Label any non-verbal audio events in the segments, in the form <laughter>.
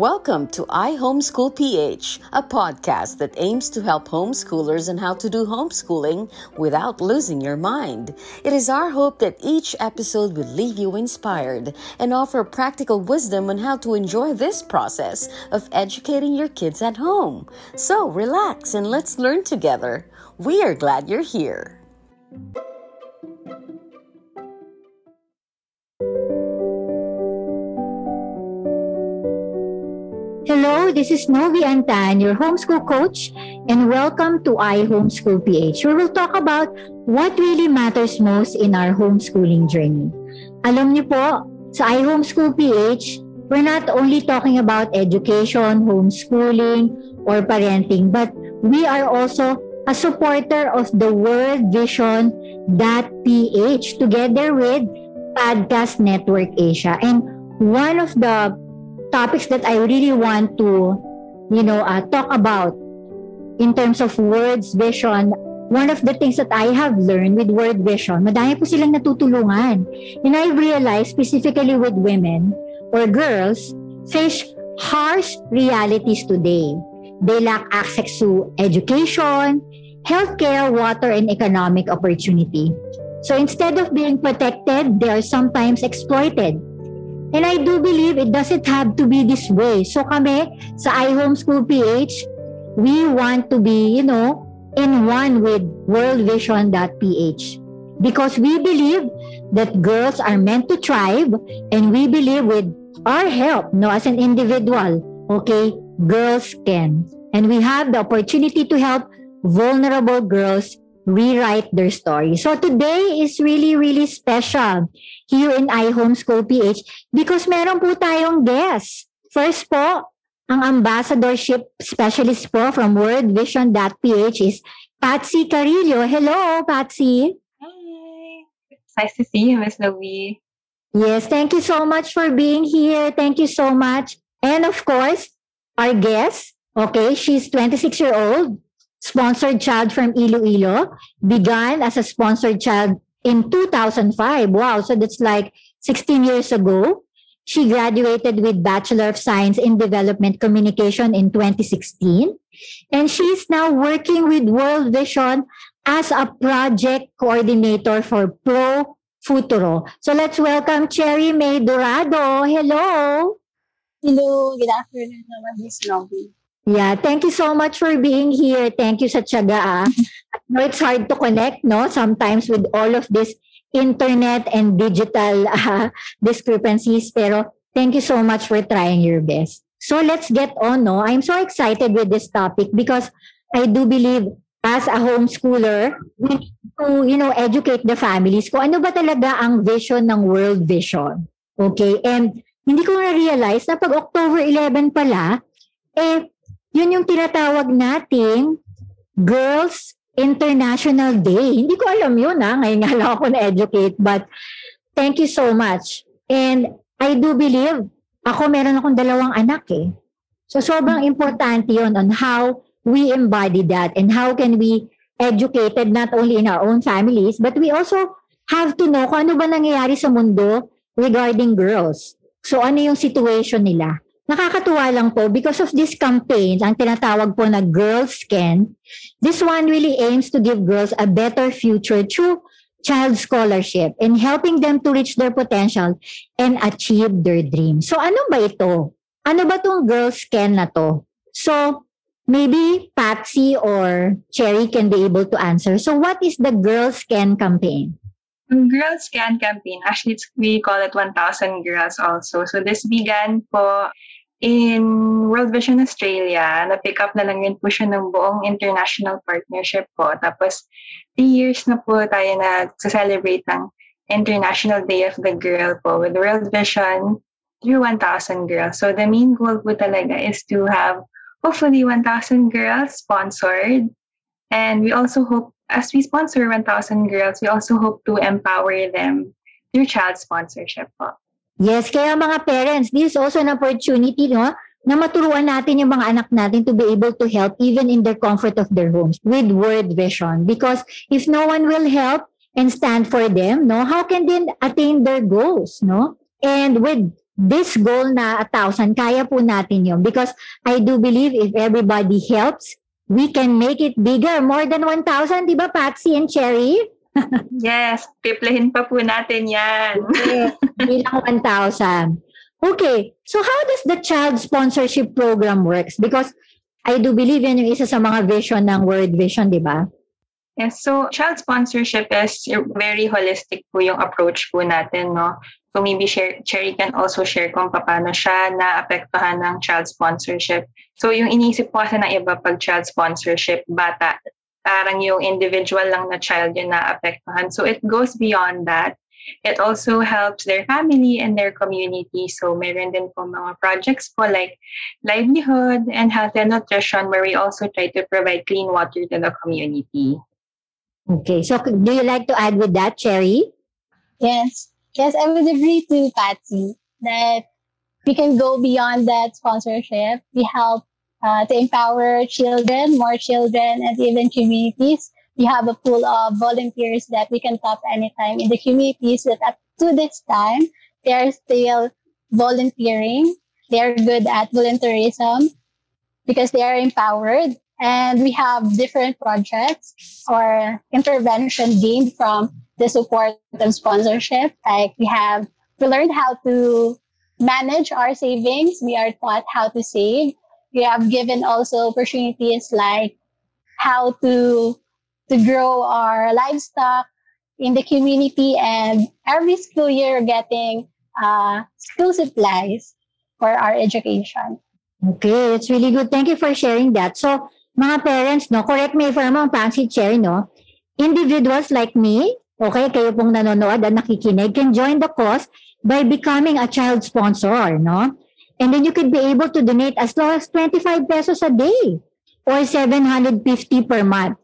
Welcome to I Homeschool PH, a podcast that aims to help homeschoolers on how to do homeschooling without losing your mind. It is our hope that each episode will leave you inspired and offer practical wisdom on how to enjoy this process of educating your kids at home. So relax and let's learn together. We are glad you're here. This is Novi Antan, your homeschool coach, and welcome to I Homeschool PH, where we'll talk about what really matters most in our homeschooling journey. Alam niyo po, sa I Homeschool PH, we're not only talking about education, homeschooling, or parenting, but we are also a supporter of the World Vision PH together with Podcast Network Asia. And one of the topics that I really want to, you know, uh, talk about in terms of words vision. One of the things that I have learned with word vision, madami po silang natutulungan. And I realized specifically with women or girls, face harsh realities today. They lack access to education, healthcare, water, and economic opportunity. So instead of being protected, they are sometimes exploited. And I do believe it doesn't have to be this way. So kami sa iHomeschool PH, we want to be, you know, in one with worldvision.ph because we believe that girls are meant to thrive and we believe with our help, no, as an individual, okay, girls can. And we have the opportunity to help vulnerable girls rewrite their story. So today is really, really special here in iHomeschool PH because meron po tayong guest. First po, ang ambassadorship specialist po from worldvision.ph is Patsy Carillo. Hello, Patsy. Hi. It's nice to see you, Miss Novi. Yes, thank you so much for being here. Thank you so much. And of course, our guest, okay, she's 26 year old, sponsored child from Iloilo, began as a sponsored child in 2005. Wow, so that's like 16 years ago. She graduated with Bachelor of Science in Development Communication in 2016. And she's now working with World Vision as a project coordinator for Pro Futuro. So let's welcome Cherry May Dorado. Hello. Hello. Good afternoon naman, Miss Novi. Yeah, thank you so much for being here. Thank you sa tiyaga. Ah. Know it's hard to connect, no? Sometimes with all of this internet and digital uh, <laughs> discrepancies. Pero thank you so much for trying your best. So let's get on, no? I'm so excited with this topic because I do believe as a homeschooler, we need to, you know, educate the families kung ano ba talaga ang vision ng World Vision. Okay? And hindi ko na-realize na pag October 11 pala, eh, yun yung tinatawag nating Girls International Day. Hindi ko alam yun ha. Ngayon nga lang ako na-educate. But thank you so much. And I do believe, ako meron akong dalawang anak eh. So sobrang importante yun on how we embody that and how can we educated not only in our own families, but we also have to know kung ano ba nangyayari sa mundo regarding girls. So ano yung situation nila. Nakakatuwa lang po because of this campaign, ang tinatawag po na Girls Can, this one really aims to give girls a better future through child scholarship and helping them to reach their potential and achieve their dreams. So ano ba ito? Ano ba tong Girls Can na to? So maybe Patsy or Cherry can be able to answer. So what is the Girls Can campaign? Girls Can campaign, actually we call it 1,000 Girls also. So this began po in World Vision Australia, na-pick up na lang yun po siya ng buong international partnership po. Tapos, three years na po tayo na celebrate ng International Day of the Girl po with World Vision through 1,000 girls. So, the main goal po talaga is to have hopefully 1,000 girls sponsored. And we also hope, as we sponsor 1,000 girls, we also hope to empower them through child sponsorship po. Yes, kaya mga parents, this is also an opportunity, no? na maturuan natin yung mga anak natin to be able to help even in the comfort of their homes with word vision. Because if no one will help and stand for them, no, how can they attain their goals, no? And with this goal na a thousand, kaya po natin yun. Because I do believe if everybody helps, we can make it bigger, more than 1,000, di ba, Patsy and Cherry? Yes, triplehin pa po natin yan. Bilang 1,000. Okay, so how does the child sponsorship program works? Because I do believe yan yung isa sa mga vision ng World Vision, di ba? Yes, so child sponsorship is very holistic po yung approach po natin, no? So maybe share, Cherry can also share kung paano siya naapektuhan ng child sponsorship. So yung inisip ko kasi ng iba pag child sponsorship, bata, parang yung individual lang na child yung naapektuhan. So it goes beyond that. It also helps their family and their community. So meron din po mga projects po like livelihood and health and nutrition where we also try to provide clean water to the community. Okay, so do you like to add with that, Cherry? Yes, yes, I would agree to Patsy that we can go beyond that sponsorship. We help uh, to empower children, more children, and even communities we have a pool of volunteers that we can tap anytime in the communities that up to this time, they're still volunteering. They're good at volunteerism because they are empowered. And we have different projects or intervention gained from the support of sponsorship. Like we have, we learned how to manage our savings. We are taught how to save. We have given also opportunities like how to to grow our livestock in the community and every school year getting uh, school supplies for our education. Okay, it's really good. Thank you for sharing that. So, mga parents, no, correct me if I'm wrong, Fancy Cherry, no? Individuals like me, okay, kayo pong nanonood at nakikinig, can join the cause by becoming a child sponsor, no? And then you could be able to donate as low as 25 pesos a day or 750 per month.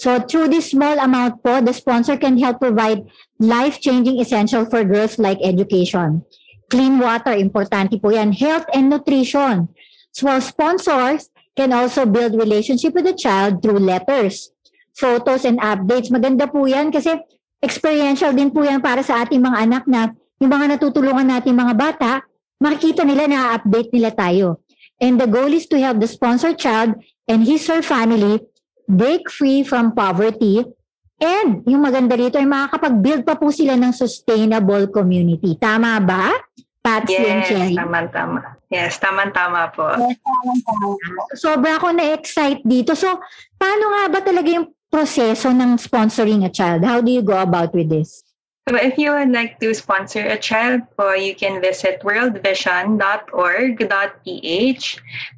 So through this small amount po, the sponsor can help provide life-changing essential for girls like education. Clean water, importante po yan. Health and nutrition. So sponsors can also build relationship with the child through letters, photos, and updates. Maganda po yan kasi experiential din po yan para sa ating mga anak na yung mga natutulungan natin mga bata, makikita nila na update nila tayo. And the goal is to help the sponsor child and his or family break free from poverty, and yung maganda rito ay makakapag-build pa po sila ng sustainable community. Tama ba? Patsy yes, and Cherry? tama-tama. Yes, tama-tama po. Yes, tamang tama. Sobra ako na-excite dito. So, paano nga ba talaga yung proseso ng sponsoring a child? How do you go about with this? So if you would like to sponsor a child po, you can visit worldvision.org.ph.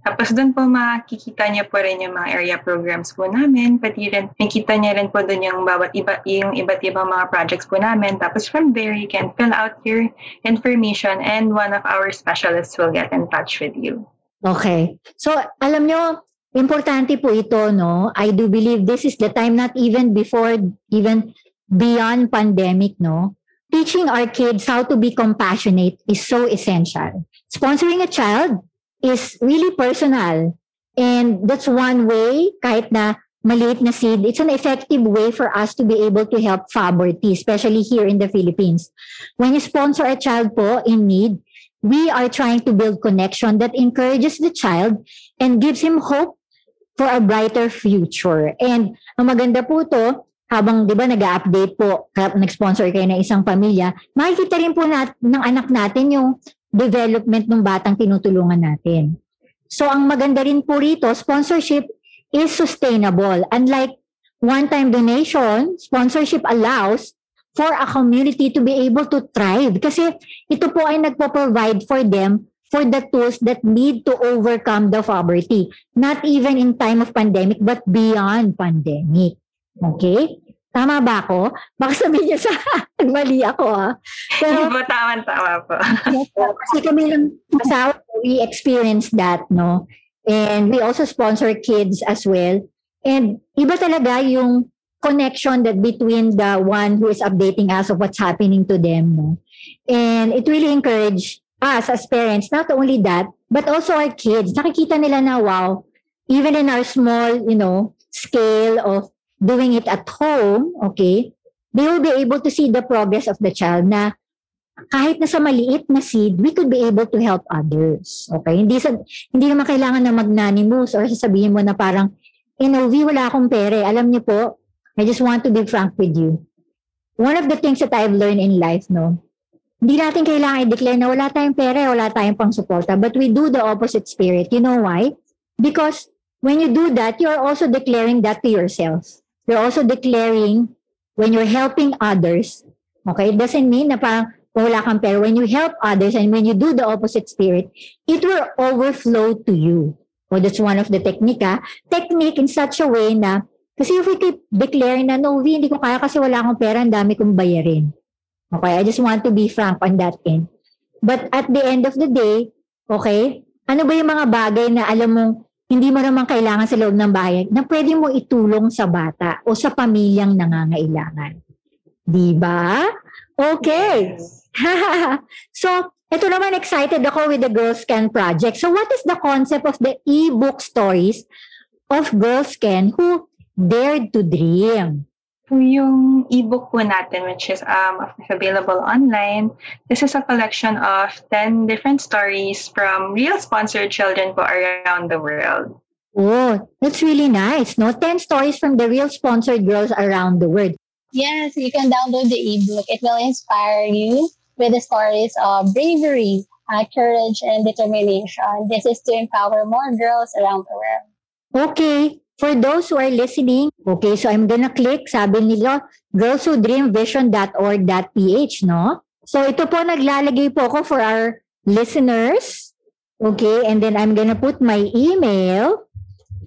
Tapos doon po makikita niyo po rin yung mga area programs po namin. Pati rin, makikita niyo rin po doon yung bawat iba, yung iba't ibang mga projects po namin. Tapos from there, you can fill out your information and one of our specialists will get in touch with you. Okay. So, alam nyo, importante po ito, no? I do believe this is the time, not even before, even beyond pandemic, no? Teaching our kids how to be compassionate is so essential. Sponsoring a child is really personal. And that's one way, kahit na maliit na seed, it's an effective way for us to be able to help poverty, especially here in the Philippines. When you sponsor a child po in need, we are trying to build connection that encourages the child and gives him hope for a brighter future. And ang maganda po to, habang 'di ba nag-update po, nag-sponsor kayo ng isang pamilya, makikita rin po nat, ng anak natin yung development ng batang tinutulungan natin. So ang maganda rin po rito, sponsorship is sustainable. Unlike one-time donation, sponsorship allows for a community to be able to thrive. Kasi ito po ay nagpo-provide for them for the tools that need to overcome the poverty. Not even in time of pandemic, but beyond pandemic. Okay? Tama ba ako? Baka sabihin niyo sa <laughs> mali ako ha. Pero po, tama-tama po. kasi kami lang asawa, we experienced that, no? And we also sponsor kids as well. And iba talaga yung connection that between the one who is updating us of what's happening to them, no? And it really encouraged us as parents, not only that, but also our kids. Nakikita nila na, wow, even in our small, you know, scale of doing it at home, okay, they will be able to see the progress of the child na kahit na sa maliit na seed, we could be able to help others. Okay? Hindi, sa, hindi naman kailangan na magnanimous or sasabihin mo na parang, NOV, wala akong pere. Alam niyo po, I just want to be frank with you. One of the things that I've learned in life, no, hindi natin kailangan i-declare na wala tayong pera, wala tayong pang suporta, but we do the opposite spirit. You know why? Because when you do that, you're also declaring that to yourself. You're also declaring when you're helping others, okay, it doesn't mean na parang kung wala kang pera. When you help others and when you do the opposite spirit, it will overflow to you. So that's one of the technique, ha? Technique in such a way na, kasi if we keep declaring na, no, V, hindi ko kaya kasi wala akong pera, ang dami kong bayarin. Okay, I just want to be frank on that end. But at the end of the day, okay, ano ba yung mga bagay na alam mong hindi mo naman kailangan sa loob ng bahay na pwede mo itulong sa bata o sa pamilyang nangangailangan. Di ba? Okay. <laughs> so, ito naman excited ako with the Girl Scan project. So, what is the concept of the e-book stories of Girl Scan who dared to dream? Po yung ebook po natin, which is um, available online. This is a collection of 10 different stories from real sponsored children po around the world. Oh, that's really nice, no? 10 stories from the real sponsored girls around the world. Yes, you can download the ebook. It will inspire you with the stories of bravery, uh, courage, and determination. This is to empower more girls around the world. Okay. For those who are listening, okay, so I'm gonna click, sabi nila, girlswhodreamvision.org.ph, no? So ito po, naglalagay po ako for our listeners. Okay, and then I'm gonna put my email.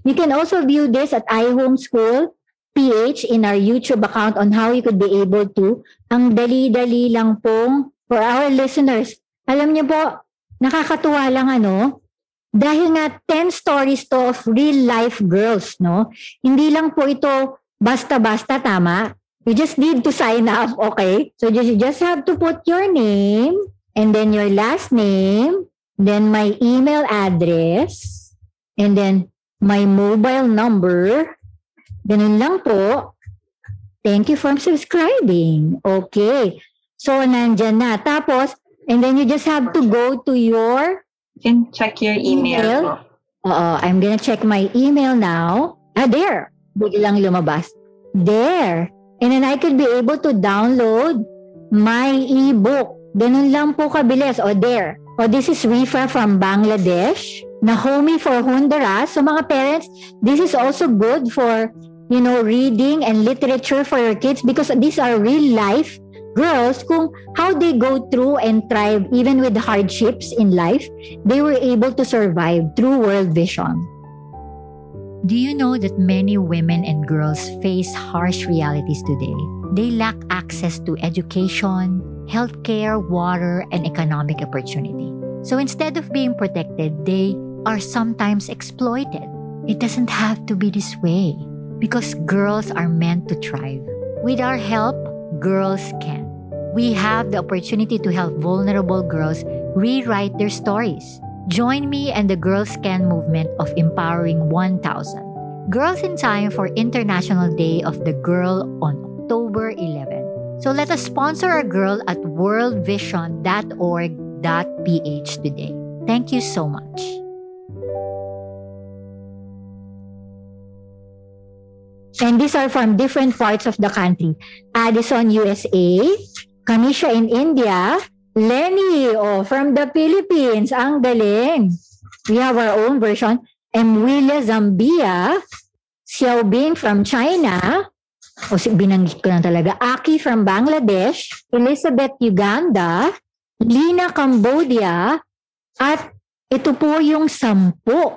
You can also view this at iHomeschool PH in our YouTube account on how you could be able to. Ang dali-dali lang pong for our listeners. Alam niyo po, nakakatuwa lang ano, dahil nga 10 stories to of real life girls, no? Hindi lang po ito basta-basta tama. You just need to sign up, okay? So you just have to put your name and then your last name, then my email address, and then my mobile number. Ganun lang po. Thank you for subscribing. Okay. So, nandyan na. Tapos, and then you just have to go to your You can check your email, Email? Oo, I'm gonna check my email now. Ah, there. Biglang lumabas. There. And then I could be able to download my ebook. Ganun lang po kabilis. O, there. O, this is Rifa from Bangladesh. Nahomi for Honduras. So, mga parents, this is also good for, you know, reading and literature for your kids because these are real life girls kung how they go through and thrive even with hardships in life, they were able to survive through World Vision. Do you know that many women and girls face harsh realities today? They lack access to education, healthcare, water, and economic opportunity. So instead of being protected, they are sometimes exploited. It doesn't have to be this way because girls are meant to thrive. With our help, girls can. We have the opportunity to help vulnerable girls rewrite their stories. Join me and the Girls Can movement of Empowering 1000. Girls in Time for International Day of the Girl on October 11. So let us sponsor our girl at worldvision.org.ph today. Thank you so much. And these are from different parts of the country. Addison, USA, Kamisha in India, Lenny oh, from the Philippines. Ang galing. We have our own version. Emwila Zambia, Xiaobing from China, o si binanggit ko na talaga, Aki from Bangladesh, Elizabeth Uganda, Lina Cambodia, at ito po yung sampu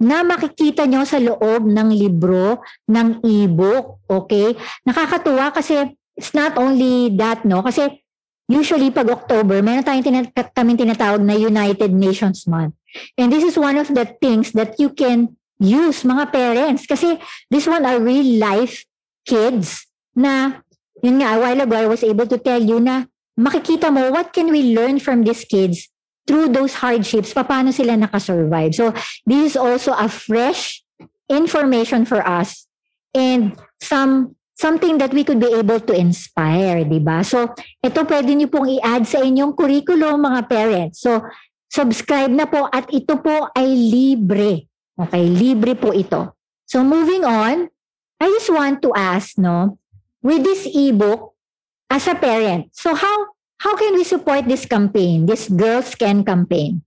na makikita nyo sa loob ng libro ng e-book. Okay? Nakakatuwa kasi it's not only that, no? Kasi usually pag October, meron tayong tina- kami tinatawag na United Nations Month. And this is one of the things that you can use, mga parents. Kasi this one are real life kids na, yun nga, a while ago, I was able to tell you na makikita mo what can we learn from these kids through those hardships, paano sila nakasurvive. So, this is also a fresh information for us and some something that we could be able to inspire, di ba? So, ito pwede niyo pong i-add sa inyong curriculum, mga parents. So, subscribe na po at ito po ay libre. Okay, libre po ito. So, moving on, I just want to ask, no, with this ebook, as a parent, so how how can we support this campaign, this Girls Can campaign?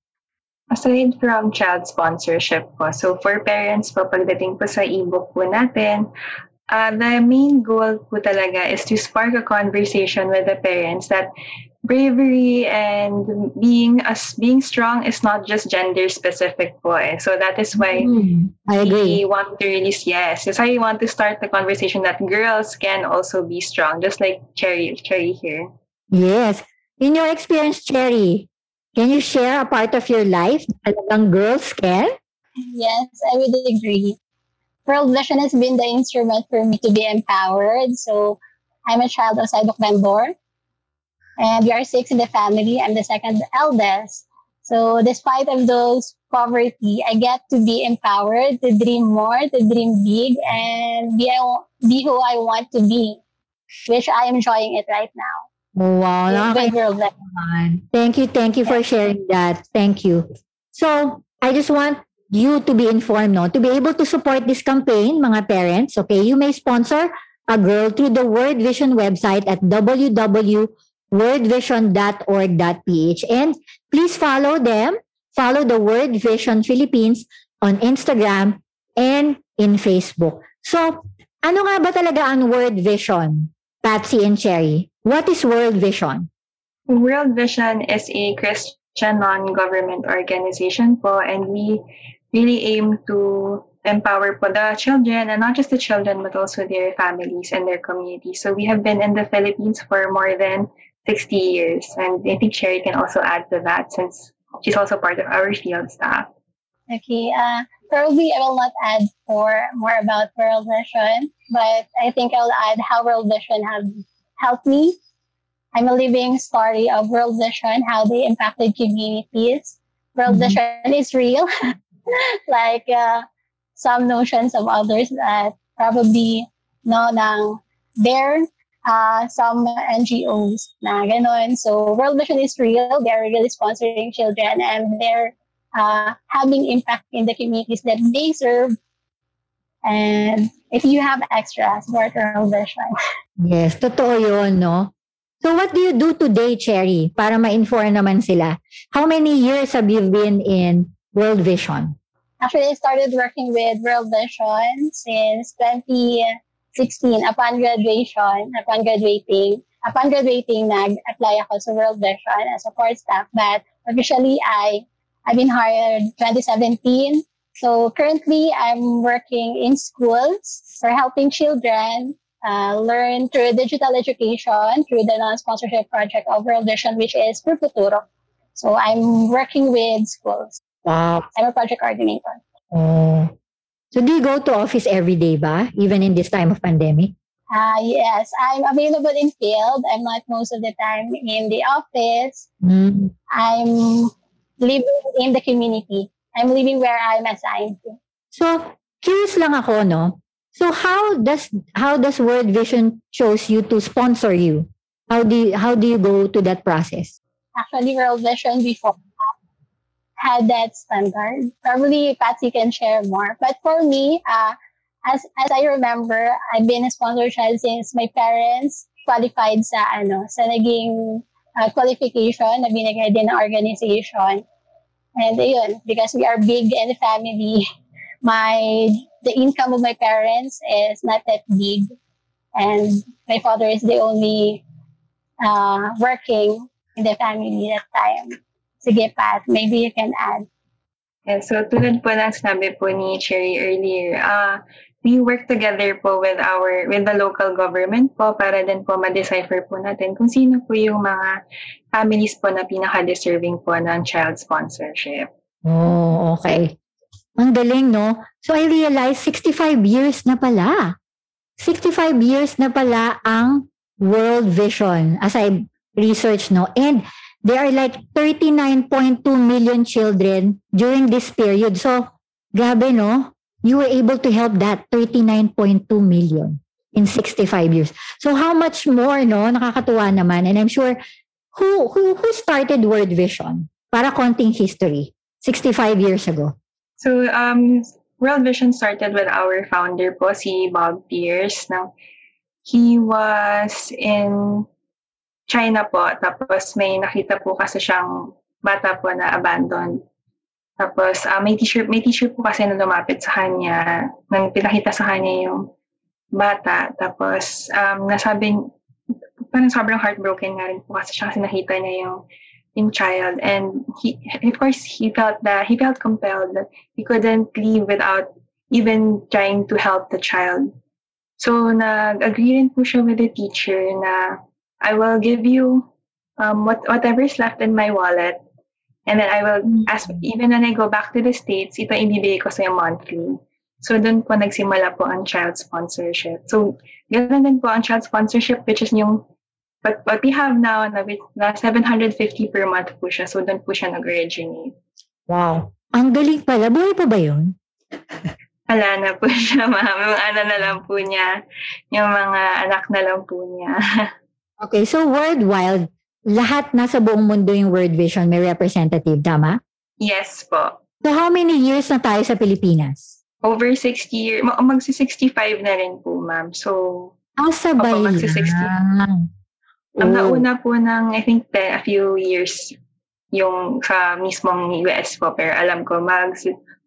Aside from child sponsorship po, so for parents po, pagdating po sa ebook po natin, uh, the main goal po talaga is to spark a conversation with the parents that bravery and being as being strong is not just gender specific po eh. So that is why Mm, I agree. we want to release yes. That's why we want to start the conversation that girls can also be strong, just like Cherry Cherry here. Yes. In your experience, Cherry, can you share a part of your life that talagang girls can? Yes, I would agree. World Vision has been the instrument for me to be empowered. So I'm a child of Saibok Bambor. And we are six in the family. I'm the second eldest. So despite of those poverty, I get to be empowered to dream more, to dream big, and be, be who I want to be, which I am enjoying it right now. Wow, nakaka- World Vision. naman. Thank you, thank you for sharing that. Thank you. So, I just want you to be informed, no? To be able to support this campaign, mga parents, okay, you may sponsor a girl through the World Vision website at www.worldvision.org.ph and please follow them, follow the World Vision Philippines on Instagram and in Facebook. So, ano nga ba talaga ang World Vision, Patsy and Cherry? What is World Vision? World Vision is a Christian non-government organization po and we really aim to empower po the children and not just the children but also their families and their communities. So we have been in the Philippines for more than 60 years and I think Sherry can also add to that since she's also part of our field staff. Okay, uh, probably I will not add more more about World Vision, but I think I'll add how World Vision have helped me. I'm a living story of World Vision, how they impacted communities. World Mhm. Vision is real, <laughs> <laughs> like uh, some notions of others that probably no nang there uh, some NGOs na. So World Vision is real. They're really sponsoring children and they're uh, having impact in the communities that they serve. And if you have extras, support World Vision. Yes, totoo yun, no? So what do you do today, Cherry, para ma-inform naman sila? How many years have you been in World Vision? Actually, I started working with World Vision since 2016 upon graduation, upon graduating. Upon graduating, nag-apply ako sa World Vision as a support staff. But officially, I, I've been hired 2017. So currently, I'm working in schools for helping children uh, learn through digital education through the non-sponsorship project of World Vision, which is Pro Futuro. So I'm working with schools. Wow. I'm a project coordinator. Oh. So do you go to office every day ba? Even in this time of pandemic? Uh, yes, I'm available in field. I'm not most of the time in the office. Mm. I'm living in the community. I'm living where I'm assigned to. So, curious lang ako, no? So how does how does World Vision chose you to sponsor you? How do you, how do you go to that process? Actually, World Vision before had that standard. Probably Patsy can share more. But for me, uh, as as I remember, I've been a sponsor child since my parents qualified sa ano sa naging uh, qualification na binigay din ng organization. And yun, because we are big the family, my the income of my parents is not that big, and my father is the only uh, working in the family that time. Sige, Pat, maybe you can add. Yeah, so tulad po ng sinabi po ni Cherry earlier, uh, we work together po with our with the local government po para din po ma-decipher po natin kung sino po yung mga families po na pinaka-deserving po ng child sponsorship. Oh, okay. Ang galing, no? So I realized 65 years na pala. 65 years na pala ang World Vision. As I research, no? And there are like 39.2 million children during this period. So, grabe, no? You were able to help that 39.2 million in 65 years. So, how much more, no? Nakakatuwa naman. And I'm sure, who, who, who started World Vision? Para konting history. 65 years ago. So, um, World Vision started with our founder po, si Bob Pierce. Now, he was in China po. Tapos may nakita po kasi siyang bata po na abandoned. Tapos uh, may teacher may teacher po kasi na lumapit sa kanya, nang pinakita sa kanya yung bata. Tapos um, nasabi, parang sobrang heartbroken nga rin po kasi siya kasi nakita niya yung in child and he of course he felt that he felt compelled that he couldn't leave without even trying to help the child so nag-agree rin po siya with the teacher na I will give you um, what whatever's left in my wallet and then I will ask even when I go back to the States ito ibibigay ko sa'yo monthly so doon po nagsimula po ang child sponsorship so ganun din po ang child sponsorship which is yung But what we have now, na, na 750 per month po siya. So, doon po siya nag-originate. Wow. Ang galing pala. Buhay pa ba yun? Wala na po siya, ma'am. Yung ano na lang po niya. Yung mga anak na lang po niya. <laughs> okay, so World Wild, lahat nasa buong mundo yung World Vision may representative, tama? Yes po. So how many years na tayo sa Pilipinas? Over 60 years. Magsi-65 na rin po, ma'am. So, Ah, sabay Opo, magsi-60. lang. Ang Oh. nauna po ng, I think, te- a few years yung sa mismong US po. Pero alam ko, mag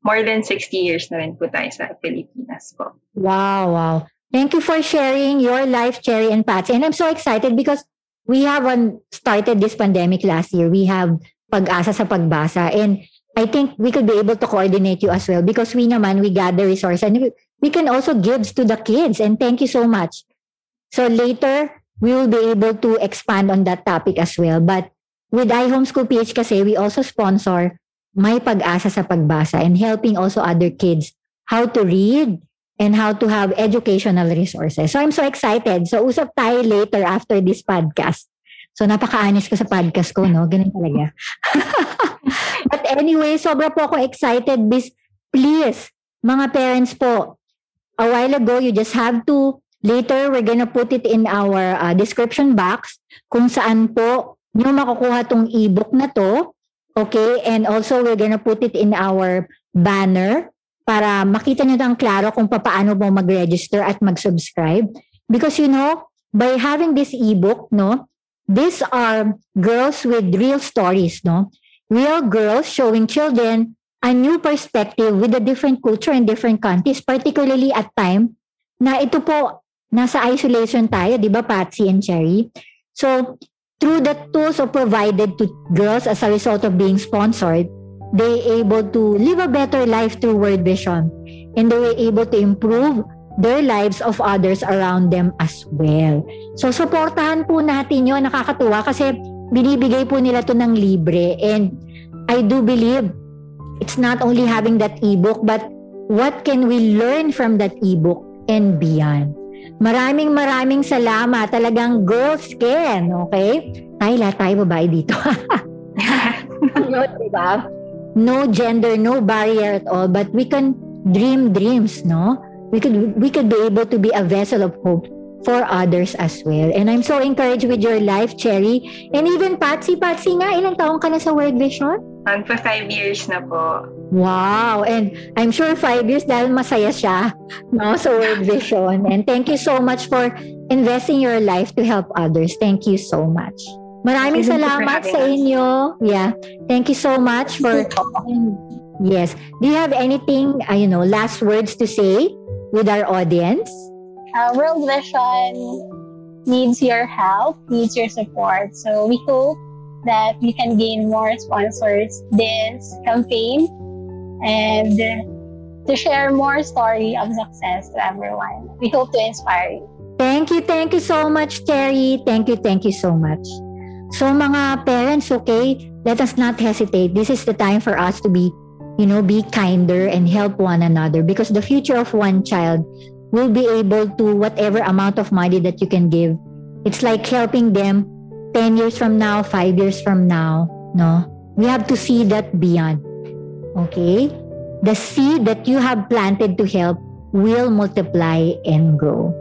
more than 60 years na rin po tayo sa Pilipinas po. Wow, wow. Thank you for sharing your life, Cherry and Patsy. And I'm so excited because we haven't started this pandemic last year. We have pag-asa sa pagbasa. And I think we could be able to coordinate you as well because we naman, we gather resources and we, can also give to the kids. And thank you so much. So later, we will be able to expand on that topic as well. But with iHomeschool PH kasi, we also sponsor My Pag-asa sa Pagbasa and helping also other kids how to read and how to have educational resources. So I'm so excited. So usap tayo later after this podcast. So napaka-anis ko sa podcast ko, no? Ganun talaga. <laughs> But anyway, sobra po ako excited. Please, mga parents po, a while ago, you just have to, later, we're gonna put it in our uh, description box kung saan po nyo makukuha tong ebook na to. Okay? And also, we're gonna put it in our banner para makita nyo ng klaro kung paano mo mag-register at mag-subscribe. Because you know, by having this ebook, no, these are girls with real stories, no? Real girls showing children a new perspective with a different culture and different countries, particularly at time na ito po, nasa isolation tayo, di ba, Patsy and Cherry? So, through the tools provided to girls as a result of being sponsored, they able to live a better life through World Vision. And they were able to improve their lives of others around them as well. So, supportahan po natin yun. Nakakatuwa kasi binibigay po nila to ng libre. And I do believe it's not only having that ebook, but what can we learn from that ebook and beyond. Maraming maraming salamat. Talagang girls can, okay? Tayo lahat tayo babae dito. <laughs> <laughs> Yun, diba? No gender, no barrier at all, but we can dream dreams, no? We could we could be able to be a vessel of hope for others as well. And I'm so encouraged with your life, Cherry. And even Patsy, Patsy nga, ilang taong ka na sa World Vision? Magpa five years na po. Wow! And I'm sure five years dahil masaya siya no, sa World <laughs> Vision. And thank you so much for investing your life to help others. Thank you so much. Maraming Thank salamat having sa us. inyo. Yeah. Thank you so much for <laughs> Yes. Do you have anything, uh, you know, last words to say with our audience? Uh, World Vision needs your help, needs your support. So we hope that we can gain more sponsors this campaign and to share more story of success to everyone. We hope to inspire you. Thank you, thank you so much, Terry. Thank you, thank you so much. So mga parents, okay, let us not hesitate. This is the time for us to be, you know, be kinder and help one another because the future of one child will be able to whatever amount of money that you can give. It's like helping them 10 years from now, 5 years from now, no? We have to see that beyond. Okay? The seed that you have planted to help will multiply and grow.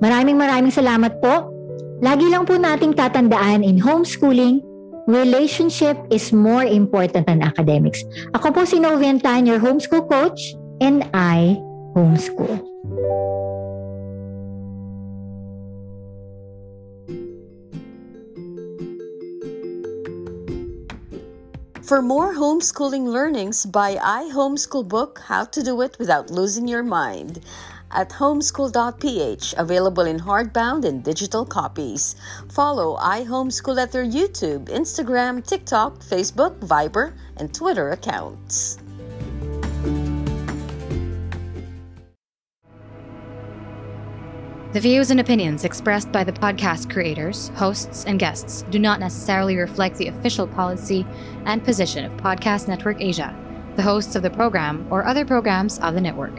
Maraming maraming salamat po. Lagi lang po nating tatandaan in homeschooling, relationship is more important than academics. Ako po si Novian Tan, your homeschool coach, and I homeschool. For more homeschooling learnings, buy iHomeschool book How to Do It Without Losing Your Mind at homeschool.ph, available in hardbound and digital copies. Follow iHomeschool at their YouTube, Instagram, TikTok, Facebook, Viber, and Twitter accounts. The views and opinions expressed by the podcast creators, hosts, and guests do not necessarily reflect the official policy and position of Podcast Network Asia, the hosts of the program, or other programs of the network.